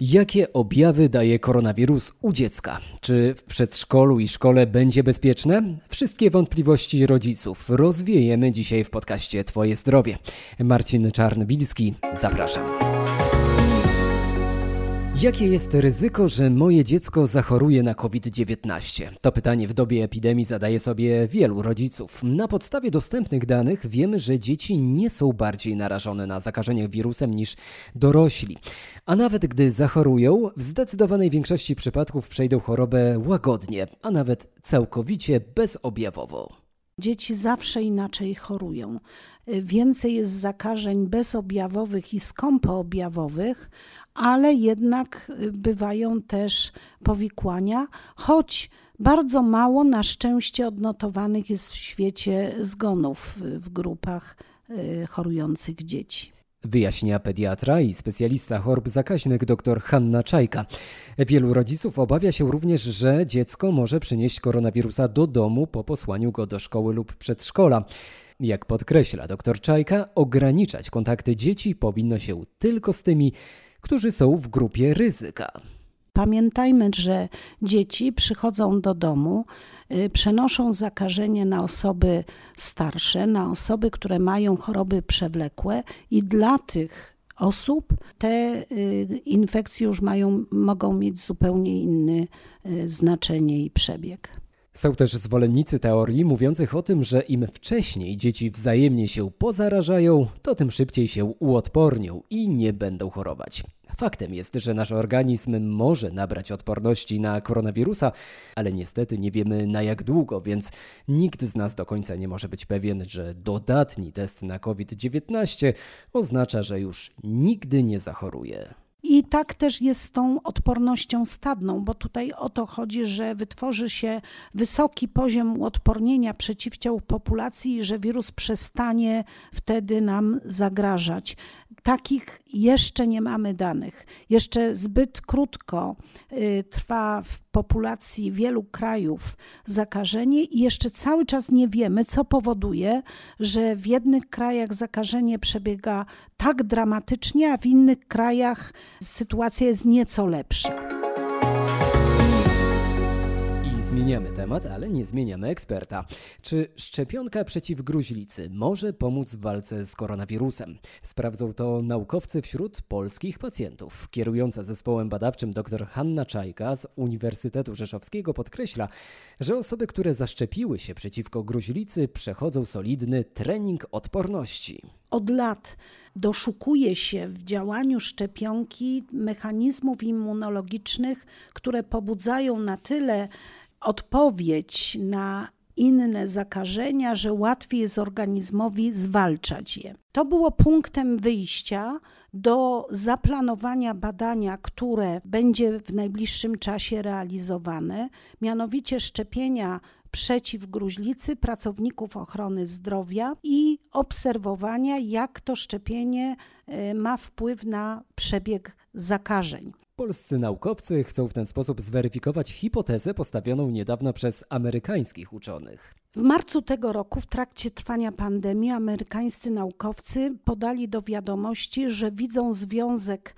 Jakie objawy daje koronawirus u dziecka? Czy w przedszkolu i szkole będzie bezpieczne? Wszystkie wątpliwości rodziców rozwiejemy dzisiaj w podcaście Twoje zdrowie. Marcin Czarnbilski, zapraszam. Jakie jest ryzyko, że moje dziecko zachoruje na COVID-19? To pytanie w dobie epidemii zadaje sobie wielu rodziców. Na podstawie dostępnych danych wiemy, że dzieci nie są bardziej narażone na zakażenie wirusem niż dorośli. A nawet gdy zachorują, w zdecydowanej większości przypadków przejdą chorobę łagodnie, a nawet całkowicie bezobjawowo. Dzieci zawsze inaczej chorują. Więcej jest zakażeń bezobjawowych i skąpoobjawowych, ale jednak bywają też powikłania, choć bardzo mało na szczęście odnotowanych jest w świecie zgonów w grupach y, chorujących dzieci. Wyjaśnia pediatra i specjalista chorób zakaźnych dr Hanna Czajka. Wielu rodziców obawia się również, że dziecko może przynieść koronawirusa do domu po posłaniu go do szkoły lub przedszkola. Jak podkreśla dr Czajka, ograniczać kontakty dzieci powinno się tylko z tymi, którzy są w grupie ryzyka. Pamiętajmy, że dzieci przychodzą do domu, y, przenoszą zakażenie na osoby starsze, na osoby, które mają choroby przewlekłe i dla tych osób te y, infekcje już mają, mogą mieć zupełnie inne y, znaczenie i przebieg. Są też zwolennicy teorii mówiących o tym, że im wcześniej dzieci wzajemnie się pozarażają, to tym szybciej się uodpornią i nie będą chorować. Faktem jest, że nasz organizm może nabrać odporności na koronawirusa, ale niestety nie wiemy na jak długo, więc nikt z nas do końca nie może być pewien, że dodatni test na COVID-19 oznacza, że już nigdy nie zachoruje. I tak też jest z tą odpornością stadną, bo tutaj o to chodzi, że wytworzy się wysoki poziom uodpornienia przeciwciał populacji i że wirus przestanie wtedy nam zagrażać. Takich jeszcze nie mamy danych. Jeszcze zbyt krótko y, trwa w populacji wielu krajów zakażenie i jeszcze cały czas nie wiemy, co powoduje, że w jednych krajach zakażenie przebiega tak dramatycznie, a w innych krajach sytuacja jest nieco lepsza. Zmieniamy temat, ale nie zmieniamy eksperta. Czy szczepionka przeciw gruźlicy może pomóc w walce z koronawirusem? Sprawdzą to naukowcy wśród polskich pacjentów. Kierująca zespołem badawczym dr Hanna Czajka z Uniwersytetu Rzeszowskiego podkreśla, że osoby, które zaszczepiły się przeciwko gruźlicy, przechodzą solidny trening odporności. Od lat doszukuje się w działaniu szczepionki mechanizmów immunologicznych, które pobudzają na tyle odpowiedź na inne zakażenia, że łatwiej jest organizmowi zwalczać je. To było punktem wyjścia do zaplanowania badania, które będzie w najbliższym czasie realizowane, mianowicie szczepienia przeciw gruźlicy pracowników ochrony zdrowia i obserwowania, jak to szczepienie e, ma wpływ na przebieg zakażeń. Polscy naukowcy chcą w ten sposób zweryfikować hipotezę postawioną niedawno przez amerykańskich uczonych. W marcu tego roku, w trakcie trwania pandemii, amerykańscy naukowcy podali do wiadomości, że widzą związek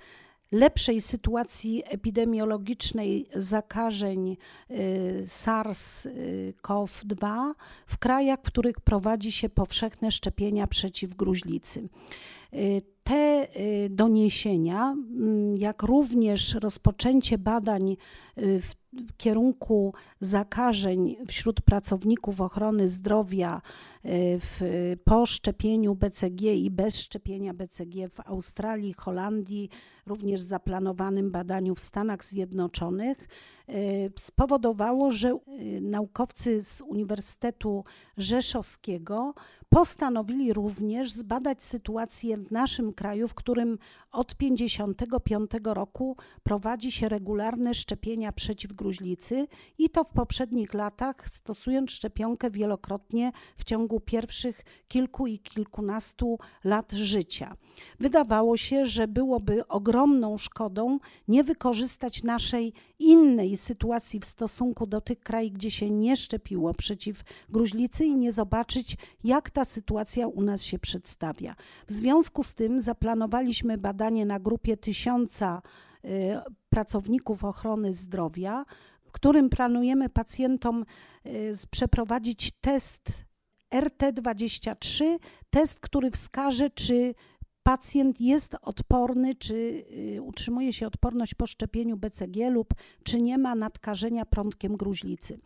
lepszej sytuacji epidemiologicznej zakażeń y, SARS-CoV-2 w krajach, w których prowadzi się powszechne szczepienia przeciw gruźlicy. Y, te y, doniesienia, mm, jak również rozpoczęcie badań w kierunku zakażeń wśród pracowników ochrony zdrowia w, po szczepieniu BCG i bez szczepienia BCG w Australii, Holandii, również zaplanowanym badaniu w Stanach Zjednoczonych, e, spowodowało, że e, naukowcy z Uniwersytetu Rzeszowskiego postanowili również zbadać sytuację w naszym kraju, w którym od 1955 roku prowadzi się regularne szczepienia przeciw gruźlicy i to w poprzednich latach stosując szczepionkę wielokrotnie w ciągu pierwszych kilku i kilkunastu lat życia. Wydawało się, że byłoby ogromną szkodą nie wykorzystać naszej innej sytuacji w stosunku do tych krajów, gdzie się nie szczepiło przeciw gruźlicy i nie zobaczyć, jak ta sytuacja u nas się przedstawia. W związku z tym zaplanowaliśmy badanie na grupie tysiąca pracowników ochrony zdrowia, w którym planujemy pacjentom przeprowadzić test RT23, test, który wskaże, czy pacjent jest odporny, czy y, utrzymuje się odporność po szczepieniu BCG lub czy nie ma nadkażenia prądkiem gruźlicy.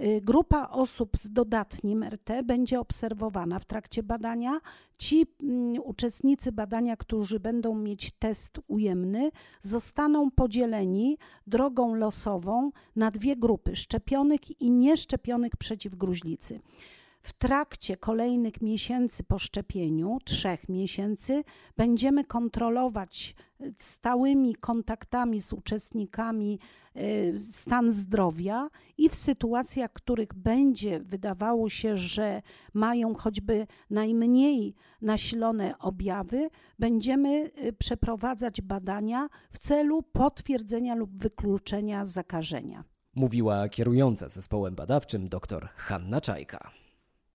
Y, grupa osób z dodatnim RT będzie obserwowana w trakcie badania. Ci mm, uczestnicy badania, którzy będą mieć test ujemny, zostaną podzieleni drogą losową na dwie grupy: szczepionych i nieszczepionych przeciw gruźlicy. W trakcie kolejnych miesięcy po szczepieniu, trzech miesięcy, będziemy kontrolować e, stałymi kontaktami z uczestnikami e, stan zdrowia i w sytuacjach, których będzie wydawało się, że mają choćby najmniej nasilone objawy, będziemy e, przeprowadzać badania w celu potwierdzenia lub wykluczenia zakażenia. Mówiła kierująca zespołem badawczym dr Hanna Czajka.